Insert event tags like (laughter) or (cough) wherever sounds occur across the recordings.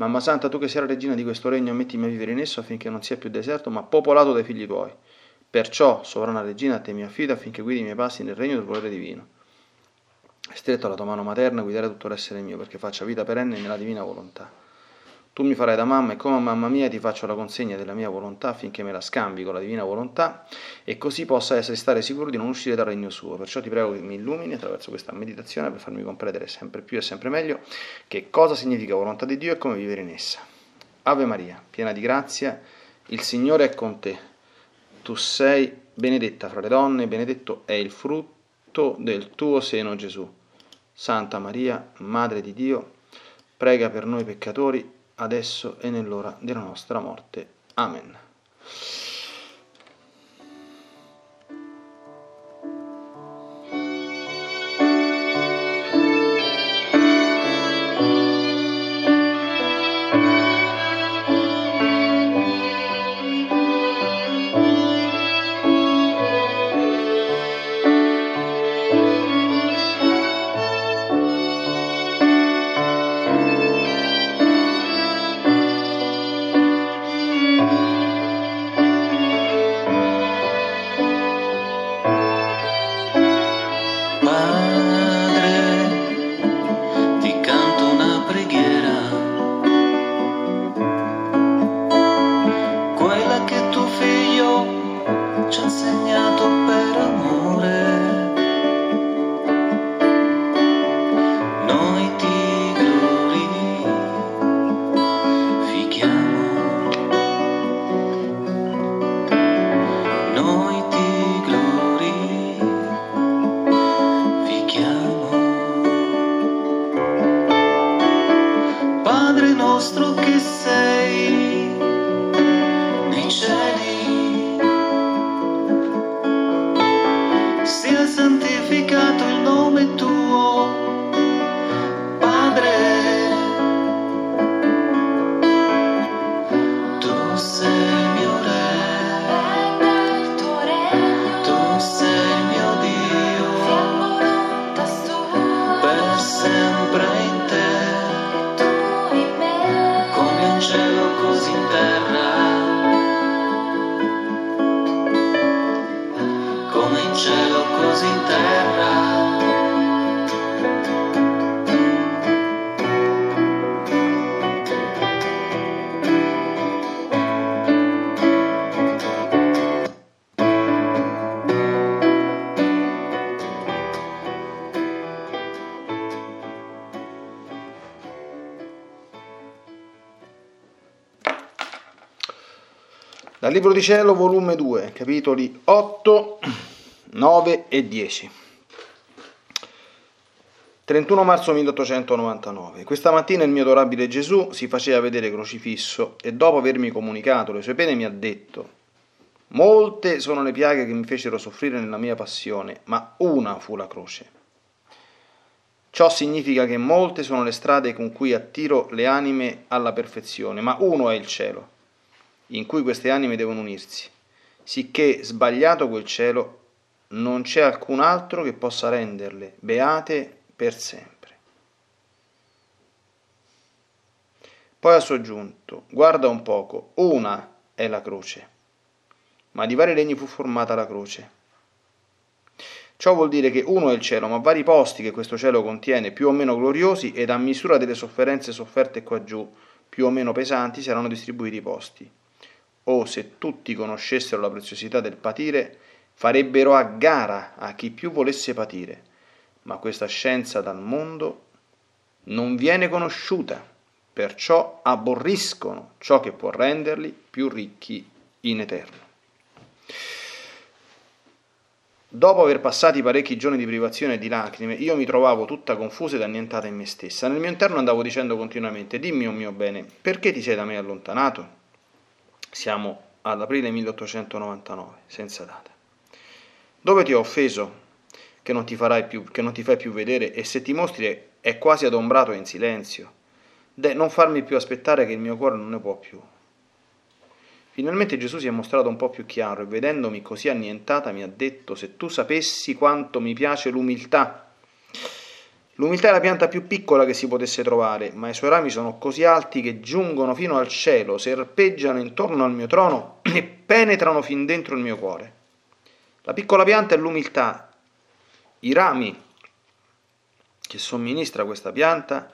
Mamma Santa, tu che sei la regina di questo regno, mettimi a vivere in esso affinché non sia più deserto, ma popolato dai figli tuoi. Perciò, sovrana regina, a te mi affido affinché guidi i miei passi nel regno del volere divino. Stretto alla tua mano materna, guidare tutto l'essere mio, perché faccia vita perenne nella divina volontà. Tu mi farai da mamma e come mamma mia ti faccio la consegna della mia volontà affinché me la scambi con la divina volontà e così possa essere stare sicuro di non uscire dal regno suo. Perciò ti prego che mi illumini attraverso questa meditazione per farmi comprendere sempre più e sempre meglio che cosa significa volontà di Dio e come vivere in essa. Ave Maria, piena di grazia, il Signore è con te. Tu sei benedetta fra le donne, benedetto è il frutto del tuo seno Gesù. Santa Maria, Madre di Dio, prega per noi peccatori adesso e nell'ora della nostra morte. Amen. nincsen, akkor szinte rá. Dal Libro di Cielo, volume 2, capitoli 8, 9 e 10. 31 marzo 1899. Questa mattina il mio adorabile Gesù si faceva vedere crocifisso e dopo avermi comunicato le sue pene mi ha detto Molte sono le piaghe che mi fecero soffrire nella mia passione, ma una fu la croce. Ciò significa che molte sono le strade con cui attiro le anime alla perfezione, ma uno è il cielo in cui queste anime devono unirsi, sicché sbagliato quel cielo non c'è alcun altro che possa renderle beate per sempre. Poi ha soggiunto, guarda un poco, una è la croce, ma di vari legni fu formata la croce. Ciò vuol dire che uno è il cielo, ma vari posti che questo cielo contiene, più o meno gloriosi, ed a misura delle sofferenze sofferte qua giù, più o meno pesanti, saranno distribuiti i posti o se tutti conoscessero la preziosità del patire, farebbero a gara a chi più volesse patire, ma questa scienza dal mondo non viene conosciuta, perciò aborriscono ciò che può renderli più ricchi in eterno. Dopo aver passati parecchi giorni di privazione e di lacrime, io mi trovavo tutta confusa ed annientata in me stessa. Nel mio interno andavo dicendo continuamente: Dimmi, oh mio bene, perché ti sei da me allontanato? Siamo ad aprile 1899, senza data. Dove ti ho offeso che non ti, più, che non ti fai più vedere e se ti mostri è quasi adombrato e in silenzio? De, non farmi più aspettare che il mio cuore non ne può più. Finalmente Gesù si è mostrato un po' più chiaro e vedendomi così annientata mi ha detto se tu sapessi quanto mi piace l'umiltà. L'umiltà è la pianta più piccola che si potesse trovare, ma i suoi rami sono così alti che giungono fino al cielo, serpeggiano intorno al mio trono (clears throat) e penetrano fin dentro il mio cuore. La piccola pianta è l'umiltà. I rami che somministra questa pianta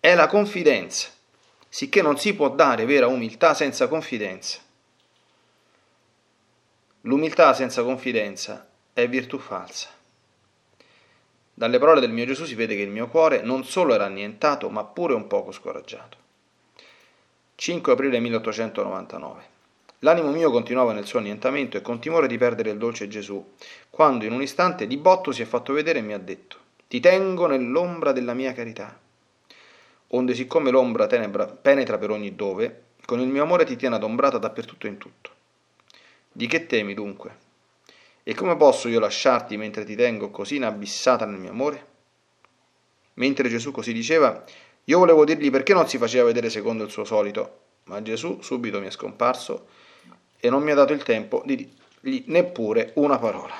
è la confidenza sicché non si può dare vera umiltà senza confidenza. L'umiltà senza confidenza è virtù falsa. Dalle parole del mio Gesù si vede che il mio cuore non solo era annientato, ma pure un poco scoraggiato. 5 aprile 1899. L'animo mio continuava nel suo annientamento e con timore di perdere il dolce Gesù, quando in un istante di botto si è fatto vedere e mi ha detto: Ti tengo nell'ombra della mia carità onde siccome l'ombra tenebra penetra per ogni dove, con il mio amore ti tiene adombrata dappertutto e in tutto. Di che temi dunque? E come posso io lasciarti mentre ti tengo così inabissata nel mio amore? Mentre Gesù così diceva, io volevo dirgli perché non si faceva vedere secondo il suo solito, ma Gesù subito mi è scomparso e non mi ha dato il tempo di dirgli neppure una parola.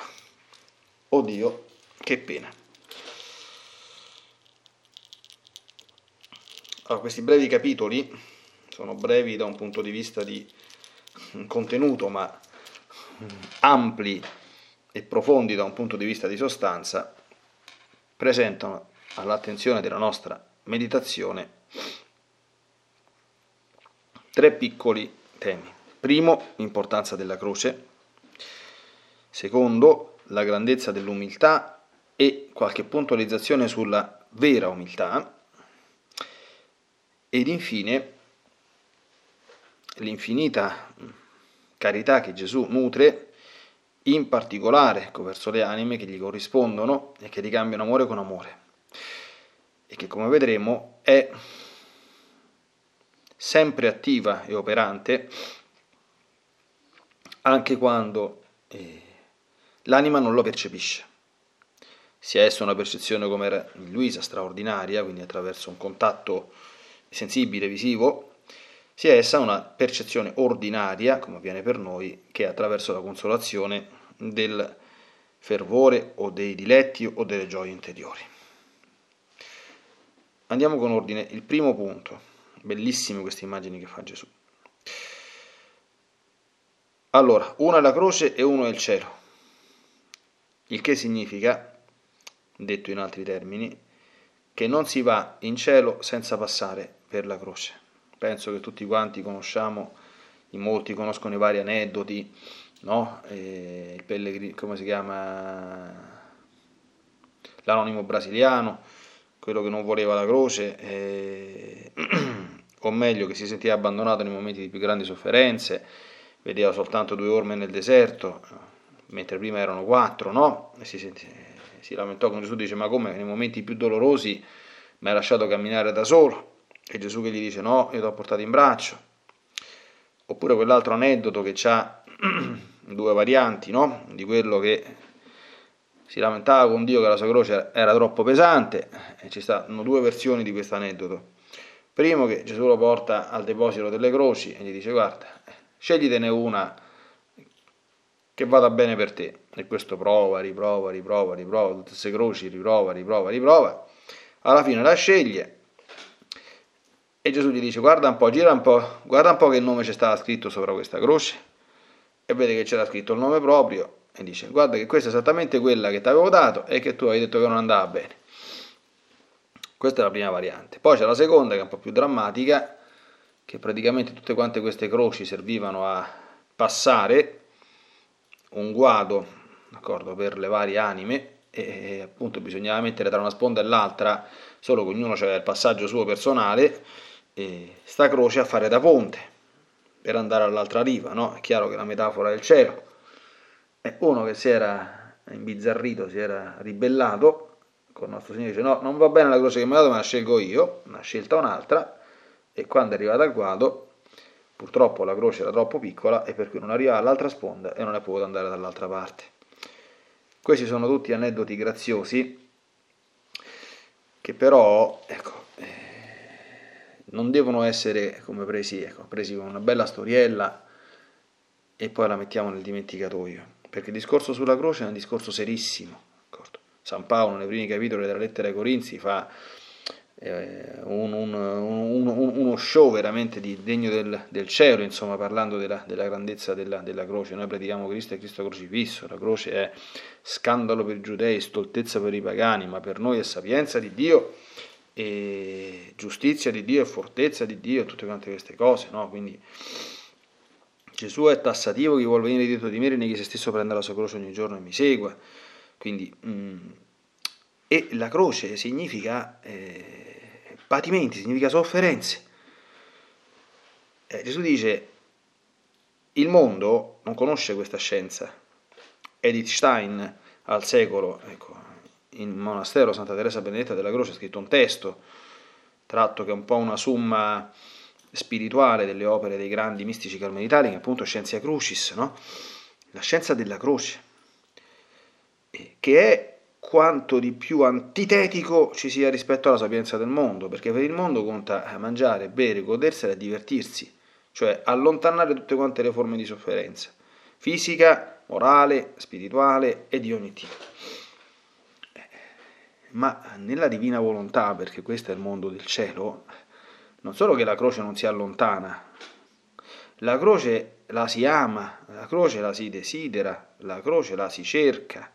Oddio, che pena. Allora, questi brevi capitoli sono brevi da un punto di vista di contenuto, ma ampli e profondi da un punto di vista di sostanza, presentano all'attenzione della nostra meditazione tre piccoli temi. Primo, l'importanza della croce. Secondo, la grandezza dell'umiltà e qualche puntualizzazione sulla vera umiltà. Ed infine l'infinita carità che Gesù nutre, in particolare ecco, verso le anime che gli corrispondono e che ricambiano amore con amore, e che come vedremo è sempre attiva e operante anche quando eh, l'anima non lo percepisce. Sia essa una percezione come era in Luisa, straordinaria, quindi attraverso un contatto sensibile, visivo, sia essa una percezione ordinaria, come avviene per noi, che attraverso la consolazione del fervore o dei diletti o delle gioie interiori. Andiamo con ordine. Il primo punto, bellissime queste immagini che fa Gesù. Allora, uno è la croce e uno è il cielo, il che significa, detto in altri termini, che non si va in cielo senza passare per la croce. Penso che tutti quanti conosciamo, in molti conoscono i vari aneddoti, no? il pellegrino, come si chiama? L'anonimo brasiliano, quello che non voleva la croce, eh, (clears throat) o meglio che si sentiva abbandonato nei momenti di più grandi sofferenze, vedeva soltanto due orme nel deserto, mentre prima erano quattro, no? E si, senti, si lamentò con Gesù, dice ma come nei momenti più dolorosi mi hai lasciato camminare da solo? E Gesù che gli dice no, io ti ho portato in braccio. Oppure quell'altro aneddoto che ha (clears throat) due varianti, no? Di quello che si lamentava con Dio che la sua croce era troppo pesante, e ci stanno due versioni di questo aneddoto. Primo che Gesù lo porta al deposito delle croci e gli dice guarda, sceglitene una che vada bene per te. E questo prova, riprova, riprova, riprova, tutte queste croci, riprova, riprova, riprova. Alla fine la sceglie e Gesù gli dice guarda un po', gira un po', guarda un po' che nome c'è stato scritto sopra questa croce e vede che c'era scritto il nome proprio e dice guarda che questa è esattamente quella che ti avevo dato e che tu hai detto che non andava bene. Questa è la prima variante. Poi c'è la seconda che è un po' più drammatica, che praticamente tutte quante queste croci servivano a passare un guado per le varie anime e appunto bisognava mettere tra una sponda e l'altra, solo che ognuno aveva il passaggio suo personale e sta croce a fare da ponte per andare all'altra riva, no? È chiaro che la metafora è il cielo. E uno che si era imbizzarrito, si era ribellato, con il nostro Signore dice no, non va bene la croce che mi ha dato, ma la scelgo io, ha scelta un'altra, e quando è arrivata al guado, Purtroppo la croce era troppo piccola e per cui non arrivava all'altra sponda e non è potuto andare dall'altra parte. Questi sono tutti aneddoti graziosi che però ecco, eh, non devono essere come presi, ecco, presi con una bella storiella e poi la mettiamo nel dimenticatoio, perché il discorso sulla croce è un discorso serissimo. D'accordo? San Paolo nei primi capitoli della lettera ai Corinzi fa eh, un, un, un, uno show veramente di degno del, del cielo, insomma, parlando della, della grandezza della, della, croce. Noi predichiamo Cristo e Cristo crocifisso, la croce è scandalo per i giudei, stoltezza per i pagani, ma per noi è sapienza di Dio e giustizia di Dio e fortezza di Dio tutte quante queste cose, no? Quindi Gesù è tassativo, chi vuole venire dietro di me, neghi se stesso prenda la sua croce ogni giorno e mi segua. Quindi, mm, e la croce significa eh, patimenti, significa sofferenze. Eh, Gesù dice, il mondo non conosce questa scienza. Edith Stein al secolo, ecco, in monastero Santa Teresa Benedetta della Croce ha scritto un testo, tratto che è un po' una summa spirituale delle opere dei grandi mistici carmelitani, che è appunto Scienza Crucis, no? la scienza della croce, che è quanto di più antitetico ci sia rispetto alla sapienza del mondo, perché per il mondo conta mangiare, bere, godersela e divertirsi, cioè allontanare tutte quante le forme di sofferenza, fisica, morale, spirituale e di ogni tipo. Ma nella divina volontà, perché questo è il mondo del cielo, non solo che la croce non si allontana, la croce la si ama, la croce la si desidera, la croce la si cerca.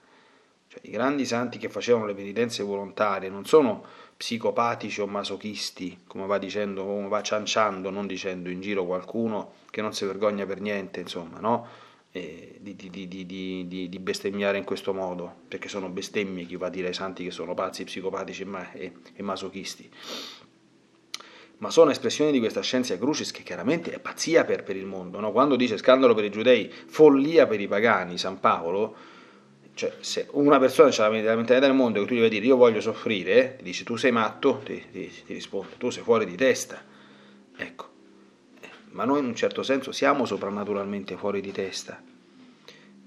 Cioè, I grandi santi che facevano le penitenze volontarie non sono psicopatici o masochisti, come va dicendo, come va cianciando, non dicendo in giro qualcuno che non si vergogna per niente, insomma, no? Eh, di, di, di, di, bestemmiare in questo modo, perché sono bestemmie chi va a dire ai santi che sono pazzi, psicopatici e, e masochisti ma sono espressioni di questa scienza crucis che chiaramente è pazzia per, per il mondo. No? Quando dice scandalo per i giudei, follia per i pagani, San Paolo, cioè se una persona ha la mentalità del mondo e tu gli vai a dire io voglio soffrire, ti dice tu sei matto, ti, ti, ti risponde tu sei fuori di testa. Ecco, ma noi in un certo senso siamo soprannaturalmente fuori di testa.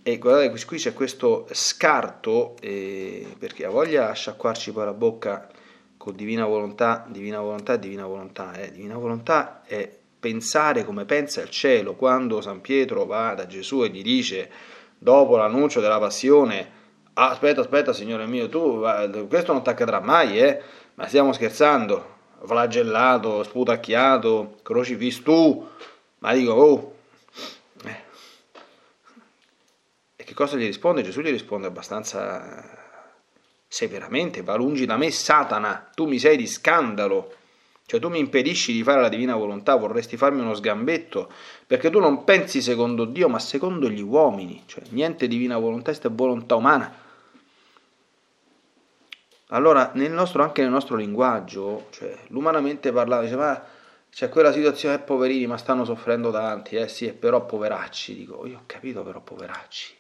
E guardate, qui c'è questo scarto, eh, perché ha voglia a sciacquarci poi la bocca con divina volontà, divina volontà, divina volontà. Eh. Divina volontà è pensare come pensa il cielo. Quando San Pietro va da Gesù e gli dice, dopo l'annuncio della passione, aspetta, aspetta, Signore mio, tu, questo non ti accadrà mai, eh? ma stiamo scherzando, flagellato, sputacchiato, crocifisso tu, ma dico, oh. Eh. E che cosa gli risponde? Gesù gli risponde abbastanza severamente, va lungi da me Satana, tu mi sei di scandalo, cioè tu mi impedisci di fare la divina volontà, vorresti farmi uno sgambetto, perché tu non pensi secondo Dio, ma secondo gli uomini, cioè niente divina volontà, questa è volontà umana. Allora, nel nostro, anche nel nostro linguaggio, cioè, l'umanamente parlato, dice, ma c'è quella situazione, eh, poverini, ma stanno soffrendo tanti, eh sì, però poveracci, dico, io ho capito però poveracci,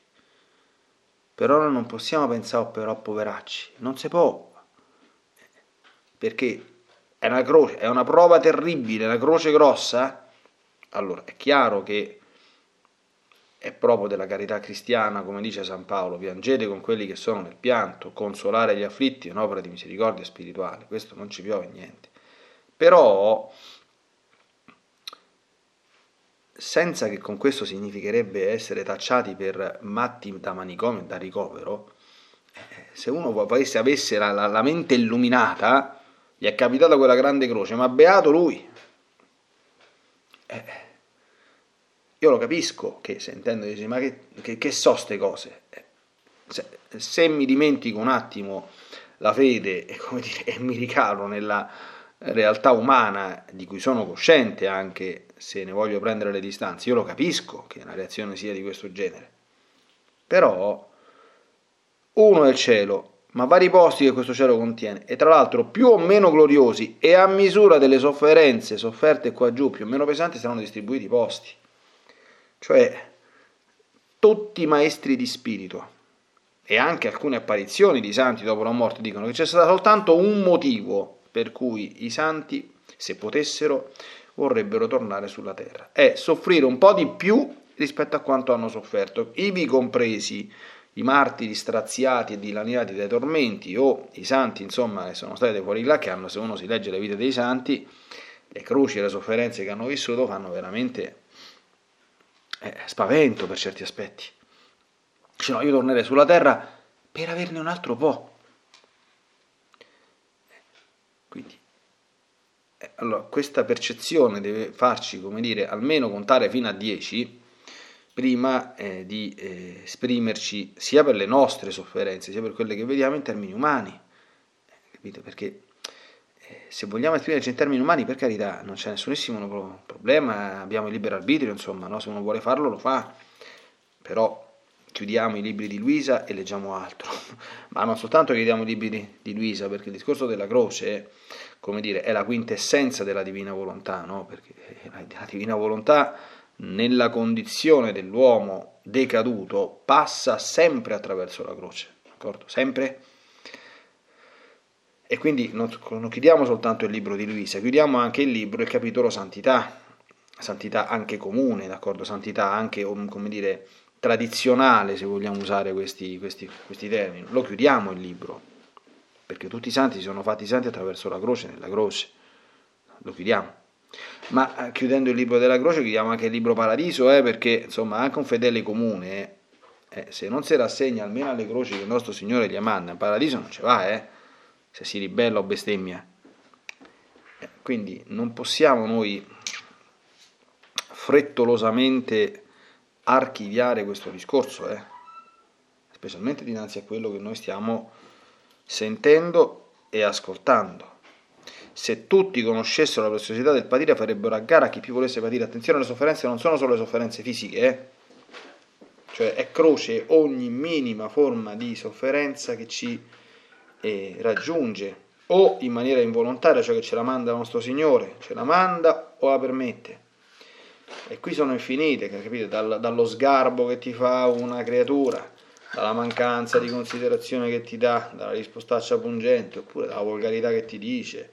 per ora non possiamo pensare, però, poveracci, non si può, perché è una croce, è una prova terribile, una croce grossa. Allora, è chiaro che è proprio della carità cristiana, come dice San Paolo, piangete con quelli che sono nel pianto, consolare gli afflitti è un'opera di misericordia spirituale, questo non ci piove niente. Però senza che con questo significherebbe essere tacciati per matti da manicomio, da ricovero, eh, se uno poi avesse la, la, la, mente illuminata, gli è capitata quella grande croce, ma beato lui. Eh, io lo capisco che sentendo dici, ma che, che, che so ste cose? Se, se, mi dimentico un attimo la fede (laughs) e, dire, e mi ricalo nella realtà umana di cui sono cosciente anche se ne voglio prendere le distanze, io lo capisco che una reazione sia di questo genere. Però uno è il cielo, ma vari posti che questo cielo contiene, e tra l'altro più o meno gloriosi e a misura delle sofferenze sofferte qua giù, più o meno pesanti, saranno distribuiti i posti. Cioè, tutti i maestri di spirito e anche alcune apparizioni di santi dopo la morte dicono che c'è stato soltanto un motivo per cui i santi, se potessero, vorrebbero tornare sulla terra. È soffrire un po' di più rispetto a quanto hanno sofferto, ivi compresi i martiri straziati e dilaniati dai tormenti o i santi, insomma, che sono stati fuori là, che hanno, se uno si legge le vite dei santi, le croci e le sofferenze che hanno vissuto fanno veramente eh, spavento per certi aspetti. Dice no, io tornerei sulla terra per averne un altro po'. Quindi, eh, allora, questa percezione deve farci, come dire, almeno contare fino a 10 prima eh, di eh, esprimerci sia per le nostre sofferenze, sia per quelle che vediamo in termini umani. Eh, capite? Perché se vogliamo esprimerci in termini umani, per carità, non c'è nessunissimo problema, abbiamo il libero arbitrio, insomma, no? se uno vuole farlo lo fa, però chiudiamo i libri di Luisa e leggiamo altro. (laughs) Ma non soltanto chiudiamo i libri di Luisa, perché il discorso della croce, come dire, è la quintessenza della divina volontà, no? Perché la divina volontà nella condizione dell'uomo decaduto passa sempre attraverso la croce, d'accordo? Sempre. E quindi non, non chiudiamo soltanto il libro di Luisa, chiudiamo anche il libro, il capitolo santità, santità anche comune, d'accordo? Santità anche, come dire, tradizionale, se vogliamo usare questi, questi, questi termini. Lo chiudiamo il libro, perché tutti i santi si sono fatti santi attraverso la croce, nella croce. Lo chiudiamo. Ma eh, chiudendo il libro della croce chiudiamo anche il libro Paradiso, eh, perché insomma anche un fedele comune, eh, se non si rassegna almeno alle croci che il nostro Signore gli manda, in paradiso non ci va, eh, se si ribella o bestemmia. Eh, quindi non possiamo noi frettolosamente archiviare questo discorso, eh, specialmente dinanzi a quello che noi stiamo sentendo e ascoltando. Se tutti conoscessero la preziosità del patire, farebbero a gara chi più volesse patire. Attenzione, le sofferenze non sono solo le sofferenze fisiche, eh? cioè è croce ogni minima forma di sofferenza che ci eh, raggiunge o in maniera involontaria, cioè che ce la manda il nostro Signore, ce la manda o la permette. E qui sono infinite, capite? Dal, dallo sgarbo che ti fa una creatura, dalla mancanza di considerazione che ti dà, dalla rispostaccia pungente, oppure dalla volgarità che ti dice,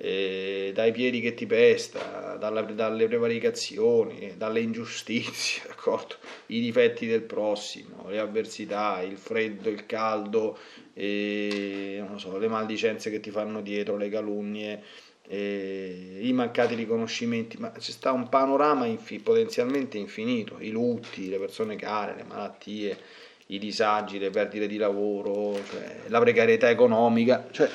eh, dai piedi che ti pesta, dalla, dalle prevaricazioni, dalle ingiustizie, (laughs) d'accordo? i difetti del prossimo, le avversità, il freddo, il caldo, eh, so, le maldicenze che ti fanno dietro, le calunnie, eh, i mancati riconoscimenti, ma c'è sta un panorama infi- potenzialmente infinito, i lutti, le persone care, le malattie, i disagi, le perdite di lavoro, cioè, la precarietà economica, cioè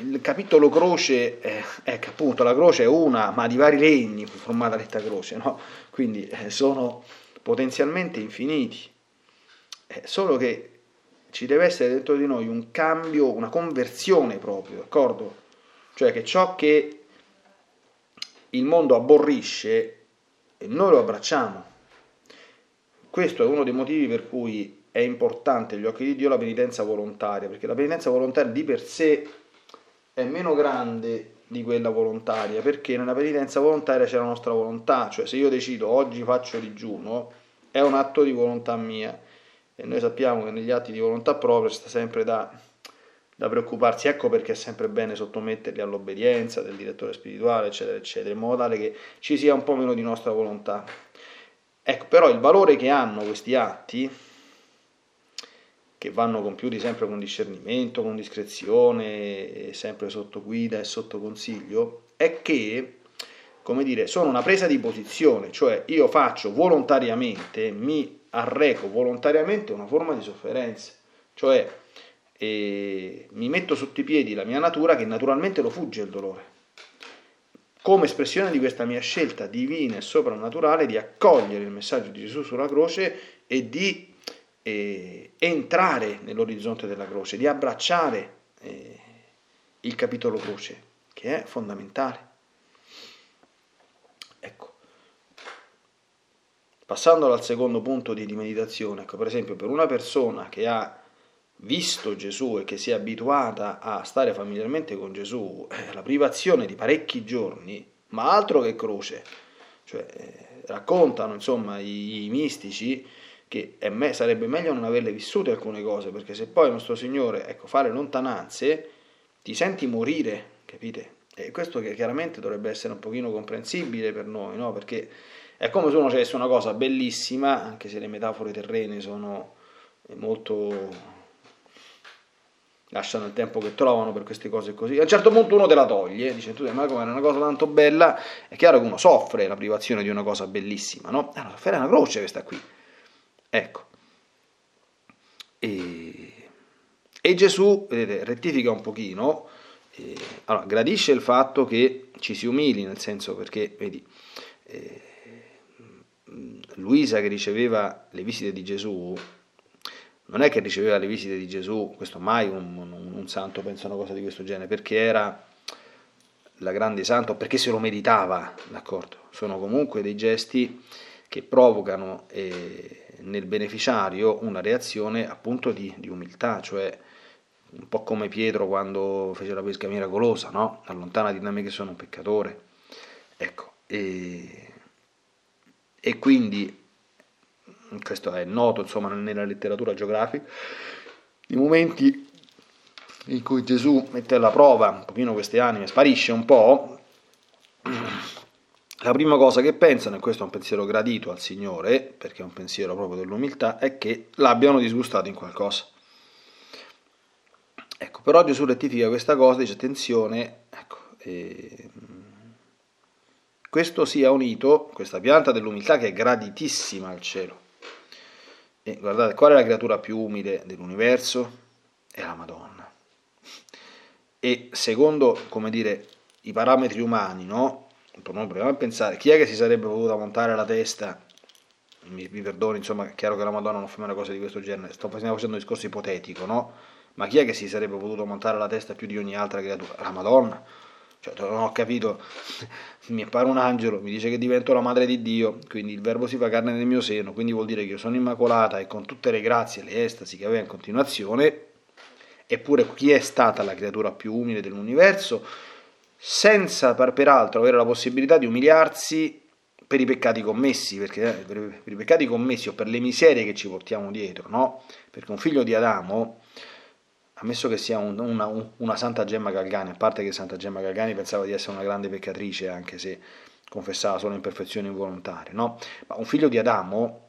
il capitolo croce, eh, ecco appunto la croce è una, ma di vari regni formata detta croce, no? quindi eh, sono potenzialmente infiniti, eh, solo che ci deve essere dentro di noi un cambio, una conversione proprio, d'accordo? Cioè che ciò che il mondo aborrisce, noi lo abbracciamo. Questo è uno dei motivi per cui è importante agli occhi di Dio la penitenza volontaria, perché la penitenza volontaria di per sé è meno grande di quella volontaria, perché nella penitenza volontaria c'è la nostra volontà, cioè se io decido oggi faccio digiuno, è un atto di volontà mia e noi sappiamo che negli atti di volontà propria sta sempre da, da preoccuparsi, ecco perché è sempre bene sottometterli all'obbedienza del direttore spirituale, eccetera, eccetera, in modo tale che ci sia un po' meno di nostra volontà. Ecco, però il valore che hanno questi atti che vanno compiuti sempre con discernimento, con discrezione, sempre sotto guida e sotto consiglio, è che, come dire, sono una presa di posizione, cioè io faccio volontariamente, mi arreco volontariamente una forma di sofferenza, cioè eh, mi metto sotto i piedi la mia natura che naturalmente lo fugge il dolore. Come espressione di questa mia scelta divina e soprannaturale di accogliere il messaggio di Gesù sulla croce e di eh, entrare nell'orizzonte della croce, di abbracciare eh, il capitolo croce, che è fondamentale. Passando al secondo punto di, di meditazione, ecco, per esempio per una persona che ha visto Gesù e che si è abituata a stare familiarmente con Gesù, eh, la privazione di parecchi giorni, ma altro che croce, cioè, eh, raccontano insomma i, i mistici che me, sarebbe meglio non averle vissute alcune cose, perché se poi il nostro Signore, ecco, le lontananze, ti senti morire, capite? E questo che chiaramente dovrebbe essere un pochino comprensibile per noi, no? Perché è come se uno facesse una cosa bellissima, anche se le metafore terrene sono molto lasciano il tempo che trovano per queste cose così. A un certo punto uno te la toglie, dice tu, ma come era una cosa tanto bella, è chiaro che uno soffre la privazione di una cosa bellissima, no? È una sofferenza, una croce questa qui. Ecco. E, e Gesù, vedete, rettifica un pochino, e, allora, gradisce il fatto che ci si umili, nel senso perché, vedi, eh, Luisa che riceveva le visite di Gesù, non è che riceveva le visite di Gesù, questo mai un, un, un santo pensa una cosa di questo genere, perché era la grande santo, perché se lo meritava, d'accordo? Sono comunque dei gesti che provocano eh, nel beneficiario una reazione appunto di, di, umiltà, cioè un po' come Pietro quando fece la pesca miracolosa, no? Allontanati da me che sono un peccatore. Ecco, e, e quindi questo è noto insomma nella letteratura geografica, i momenti in cui Gesù mette alla prova un pochino queste anime, sparisce un po', la prima cosa che pensano, e questo è un pensiero gradito al Signore, perché è un pensiero proprio dell'umiltà, è che l'abbiano disgustato in qualcosa. Ecco, però Gesù rettifica questa cosa, dice attenzione, ecco, eh, questo sia unito, questa pianta dell'umiltà che è graditissima al cielo, e guardate, qual è la creatura più umile dell'universo? È la Madonna. E secondo, come dire, i parametri umani, no? Proviamo a pensare, chi è che si sarebbe potuta montare la testa? Mi, mi perdoni, insomma, è chiaro che la Madonna non fa una cosa di questo genere, sto facendo un discorso ipotetico, no? Ma chi è che si sarebbe potuto montare la testa più di ogni altra creatura? La Madonna. Cioè, non ho capito, (laughs) mi appare un angelo, mi dice che divento la madre di Dio, quindi il verbo si fa carne nel mio seno, quindi vuol dire che io sono immacolata e con tutte le grazie e le estasi che aveva in continuazione, eppure chi è stata la creatura più umile dell'universo, senza peraltro avere la possibilità di umiliarsi per i peccati commessi, perché eh, per i peccati commessi o per le miserie che ci portiamo dietro, no? Perché un figlio di Adamo ammesso che sia un, una, una, Santa Gemma Galgani, a parte che Santa Gemma Galgani pensava di essere una grande peccatrice, anche se confessava solo imperfezioni involontarie, no? Ma un figlio di Adamo,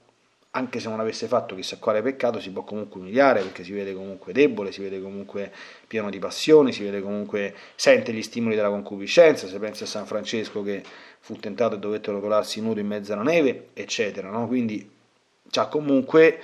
anche se non avesse fatto chissà quale peccato, si può comunque umiliare perché si vede comunque debole, si vede comunque pieno di passioni, si vede comunque, sente gli stimoli della concupiscenza, se pensa a San Francesco che fu tentato e dovette rotolarsi nudo in mezzo alla neve, eccetera, no? Quindi c'ha comunque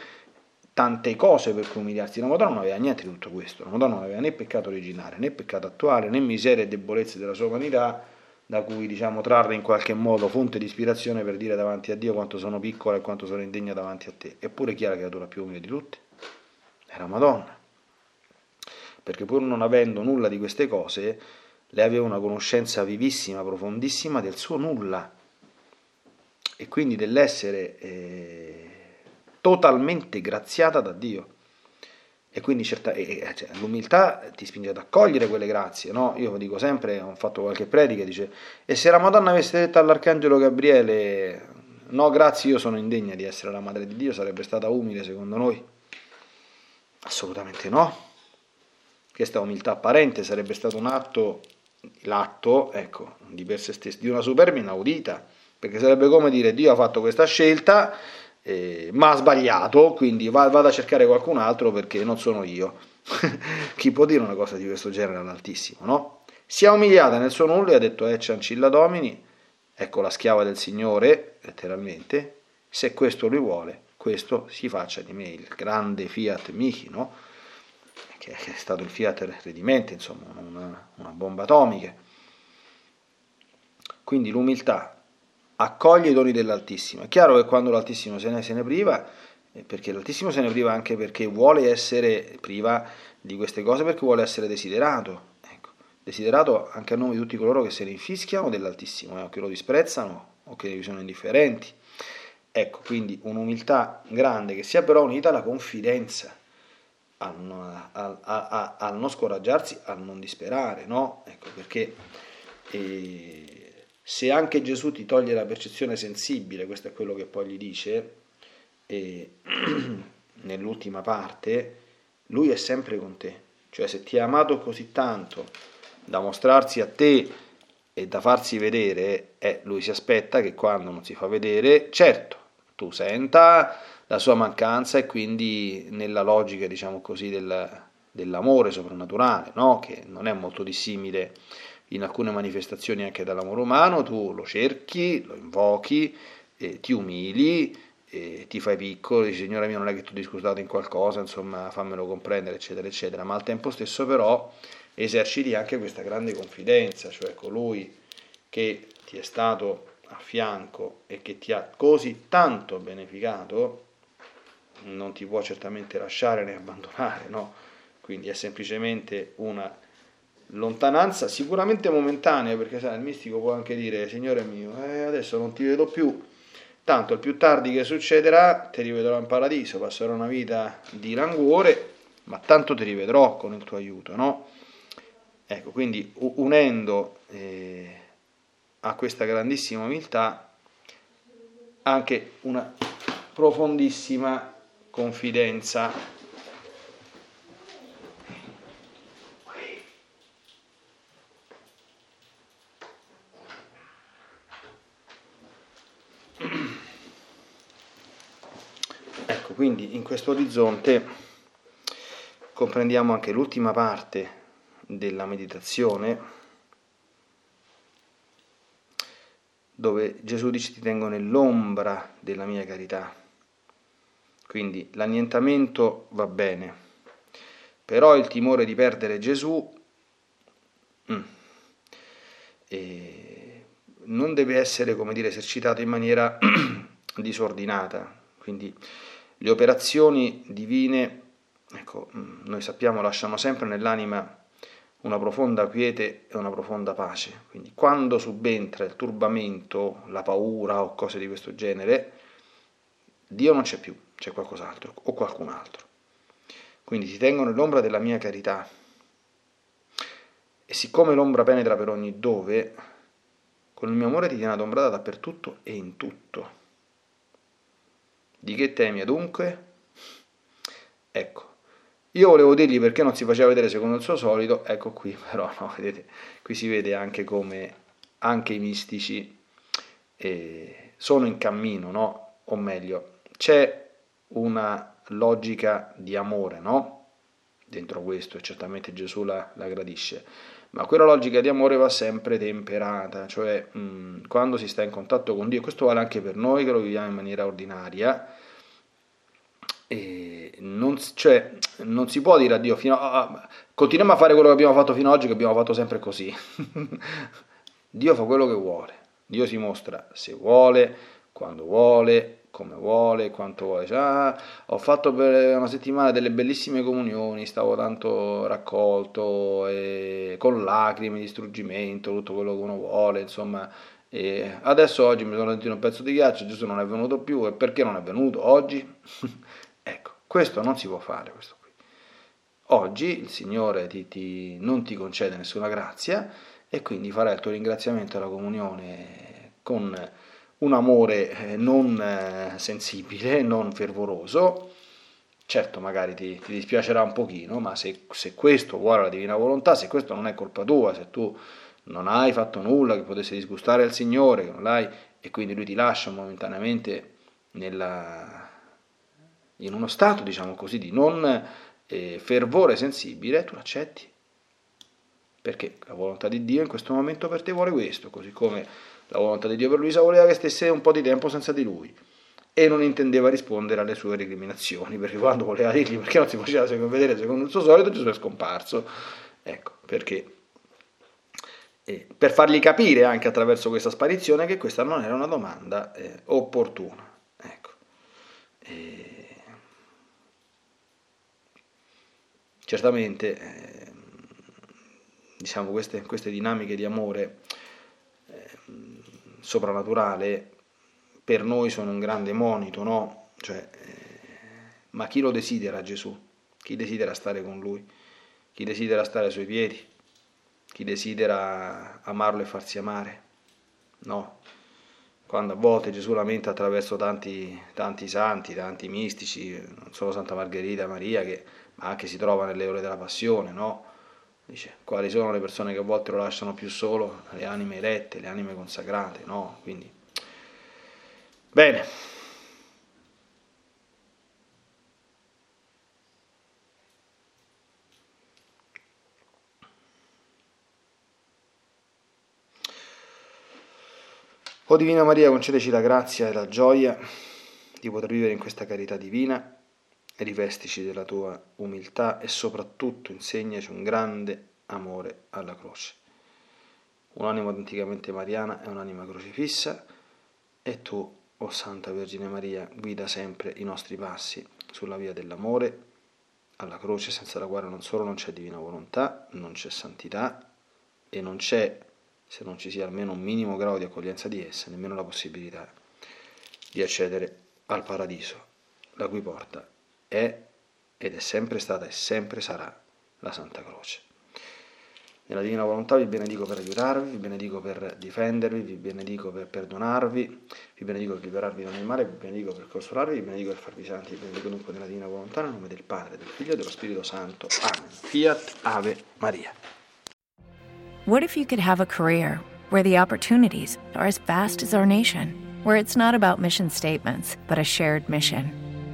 tante cose per cui umiliarsi. La Madonna non aveva niente di tutto questo, la Madonna non aveva né peccato originale, né peccato attuale, né miserie e debolezze della sua umanità, da cui diciamo trarre in qualche modo fonte di ispirazione per dire davanti a Dio quanto sono piccola e quanto sono indegna davanti a te. Eppure chi è la creatura più umile di tutte? Era Madonna. Perché pur non avendo nulla di queste cose, lei aveva una conoscenza vivissima, profondissima del suo nulla e quindi dell'essere eh, totalmente graziata da Dio. E quindi certa, e, cioè, l'umiltà ti spinge ad accogliere quelle grazie, no? Io dico sempre, ho fatto qualche predica, dice, e se la Madonna avesse detto all'Arcangelo Gabriele, no grazie, io sono indegna di essere la madre di Dio, sarebbe stata umile secondo noi? Assolutamente no. Questa umiltà apparente sarebbe stato un atto, l'atto, ecco, di per se stesso, di una superbia inaudita, perché sarebbe come dire Dio ha fatto questa scelta eh, ma ha sbagliato, quindi vado a cercare qualcun altro perché non sono io. (laughs) Chi può dire una cosa di questo genere all'Altissimo, no? Si è umiliata nel suo nulla e ha detto Ecce ancilla domini, ecco la schiava del Signore, letteralmente, se questo lui vuole, questo si faccia di me, il grande Fiat Michi, no? Che è stato il Fiat redimente, insomma, una, una bomba atomica. Quindi l'umiltà accoglie i doni dell'Altissimo. È chiaro che quando l'Altissimo se ne, se ne priva, eh, perché l'Altissimo se ne priva anche perché vuole essere priva di queste cose, perché vuole essere desiderato. Ecco, desiderato anche a nome di tutti coloro che se ne infischiano dell'Altissimo, eh, che lo disprezzano o che gli sono indifferenti. Ecco, quindi un'umiltà grande che sia però unita alla confidenza, a, a, a, a non scoraggiarsi, a non disperare, no? Ecco, perché... Eh, se anche Gesù ti toglie la percezione sensibile, questo è quello che poi gli dice, (clears throat) nell'ultima parte, lui è sempre con te. Cioè se ti ha amato così tanto da mostrarsi a te e da farsi vedere, eh, lui si aspetta che quando non si fa vedere, certo, tu senta la sua mancanza e quindi nella logica, diciamo così, del, dell'amore soprannaturale, no? che non è molto dissimile in alcune manifestazioni anche dall'amore umano, tu lo cerchi, lo invochi, eh, ti umili, eh, ti fai piccolo, dici Signore mio non è che tu discutato in qualcosa, insomma fammelo comprendere, eccetera, eccetera, ma al tempo stesso però eserciti anche questa grande confidenza, cioè colui che ti è stato a fianco e che ti ha così tanto beneficato, non ti può certamente lasciare né abbandonare, no? Quindi è semplicemente una lontananza sicuramente momentanea, perché sai, il mistico può anche dire, Signore mio, eh, adesso non ti vedo più, tanto il più tardi che succederà, ti rivedrò in paradiso, passerò una vita di languore, ma tanto ti rivedrò con il tuo aiuto, no? Ecco, quindi unendo eh, a questa grandissima umiltà anche una profondissima confidenza Quindi in questo orizzonte comprendiamo anche l'ultima parte della meditazione dove Gesù dice ti tengo nell'ombra della mia carità. Quindi l'annientamento va bene, però il timore di perdere Gesù mm, non deve essere, come dire, esercitato in maniera (clears throat) disordinata. Quindi le operazioni divine, ecco, mm, noi sappiamo, lasciano sempre nell'anima una profonda quiete e una profonda pace. Quindi quando subentra il turbamento, la paura o cose di questo genere, Dio non c'è più, c'è qualcos'altro o qualcun altro. Quindi ti tengo nell'ombra della mia carità. E siccome l'ombra penetra per ogni dove, con il mio amore ti tiene adombrata dappertutto e in tutto. Di che temi adunque? Ecco, io volevo dirgli perché non si faceva vedere secondo il suo solito, ecco qui (laughs) però, no, vedete, qui si vede anche come anche i mistici eh, sono in cammino, no? O meglio, c'è una logica di amore, no? Dentro questo, e certamente Gesù la, la gradisce ma quella logica di amore va sempre temperata, cioè mh, mm, quando si sta in contatto con Dio, questo vale anche per noi che lo viviamo in maniera ordinaria, non, cioè, non, si può dire a Dio fino a, continuiamo a fare quello che abbiamo fatto fino ad oggi, che abbiamo fatto sempre così. (laughs) Dio fa quello che vuole, Dio si mostra se vuole, quando vuole, come vuole, quanto vuole. Cioè, ah, ho fatto per una settimana delle bellissime comunioni, stavo tanto raccolto, e con lacrime, distruggimento, tutto quello che uno vuole, insomma. E adesso oggi mi sono sentito un pezzo di ghiaccio, Gesù non è venuto più, e perché non è venuto oggi? (laughs) ecco, questo non si può fare, questo qui. Oggi il Signore ti, ti, non ti concede nessuna grazia e quindi farai il tuo ringraziamento alla comunione con un amore eh, non eh, sensibile, non fervoroso, certo magari ti, ti, dispiacerà un pochino, ma se, se, questo vuole la divina volontà, se questo non è colpa tua, se tu non hai fatto nulla che potesse disgustare al Signore, che non l'hai, e quindi lui ti lascia momentaneamente nella, in uno stato, diciamo così, di non eh, fervore sensibile, tu l'accetti. Perché la volontà di Dio in questo momento per te vuole questo, così come la volontà di Dio per Luisa voleva che stesse un po' di tempo senza di lui e non intendeva rispondere alle sue recriminazioni, perché quando voleva dirgli perché non si faceva vedere secondo il suo solito, Gesù è scomparso. Ecco, perché eh, per fargli capire anche attraverso questa sparizione che questa non era una domanda eh, opportuna. Ecco. E... Certamente, eh, diciamo, queste, queste dinamiche di amore soprannaturale per noi sono un grande monito, no? Cioè, eh, ma chi lo desidera Gesù? Chi desidera stare con Lui? Chi desidera stare ai Suoi piedi? Chi desidera amarlo e farsi amare? No. Quando a volte Gesù lamenta attraverso tanti, tanti santi, tanti mistici, non solo Santa Margherita Maria, che, ma anche si trova nelle ore della passione, no? Dice, quali sono le persone che a volte lo lasciano più solo? Le anime erette, le anime consacrate, no? Quindi, bene. O Divina Maria, concedeci la grazia e la gioia di poter vivere in questa carità divina, rivestici della tua umiltà e soprattutto insegnaci un grande amore alla croce. Un'anima autenticamente mariana è un'anima crocifissa e tu, o oh Santa Vergine Maria, guida sempre i nostri passi sulla via dell'amore, alla croce senza la quale non solo non c'è divina volontà, non c'è santità e non c'è se non ci sia almeno un minimo grado di accoglienza di essa, nemmeno la possibilità di accedere al paradiso, la cui porta è ed è sempre stata e sempre sarà la Santa Croce. Nella Divina Volontà vi benedico per aiutarvi, vi benedico per difendervi, vi benedico per perdonarvi, vi benedico per liberarvi da ogni male, vi benedico per consolarvi, vi benedico per farvi santi, vi benedico dunque nella Divina Volontà nel nome del Padre, del Figlio e dello Spirito Santo. Amen. Fiat Ave Maria. What if you could have a career where the opportunities are as vast as our nation, where it's not about mission statements, but a shared mission?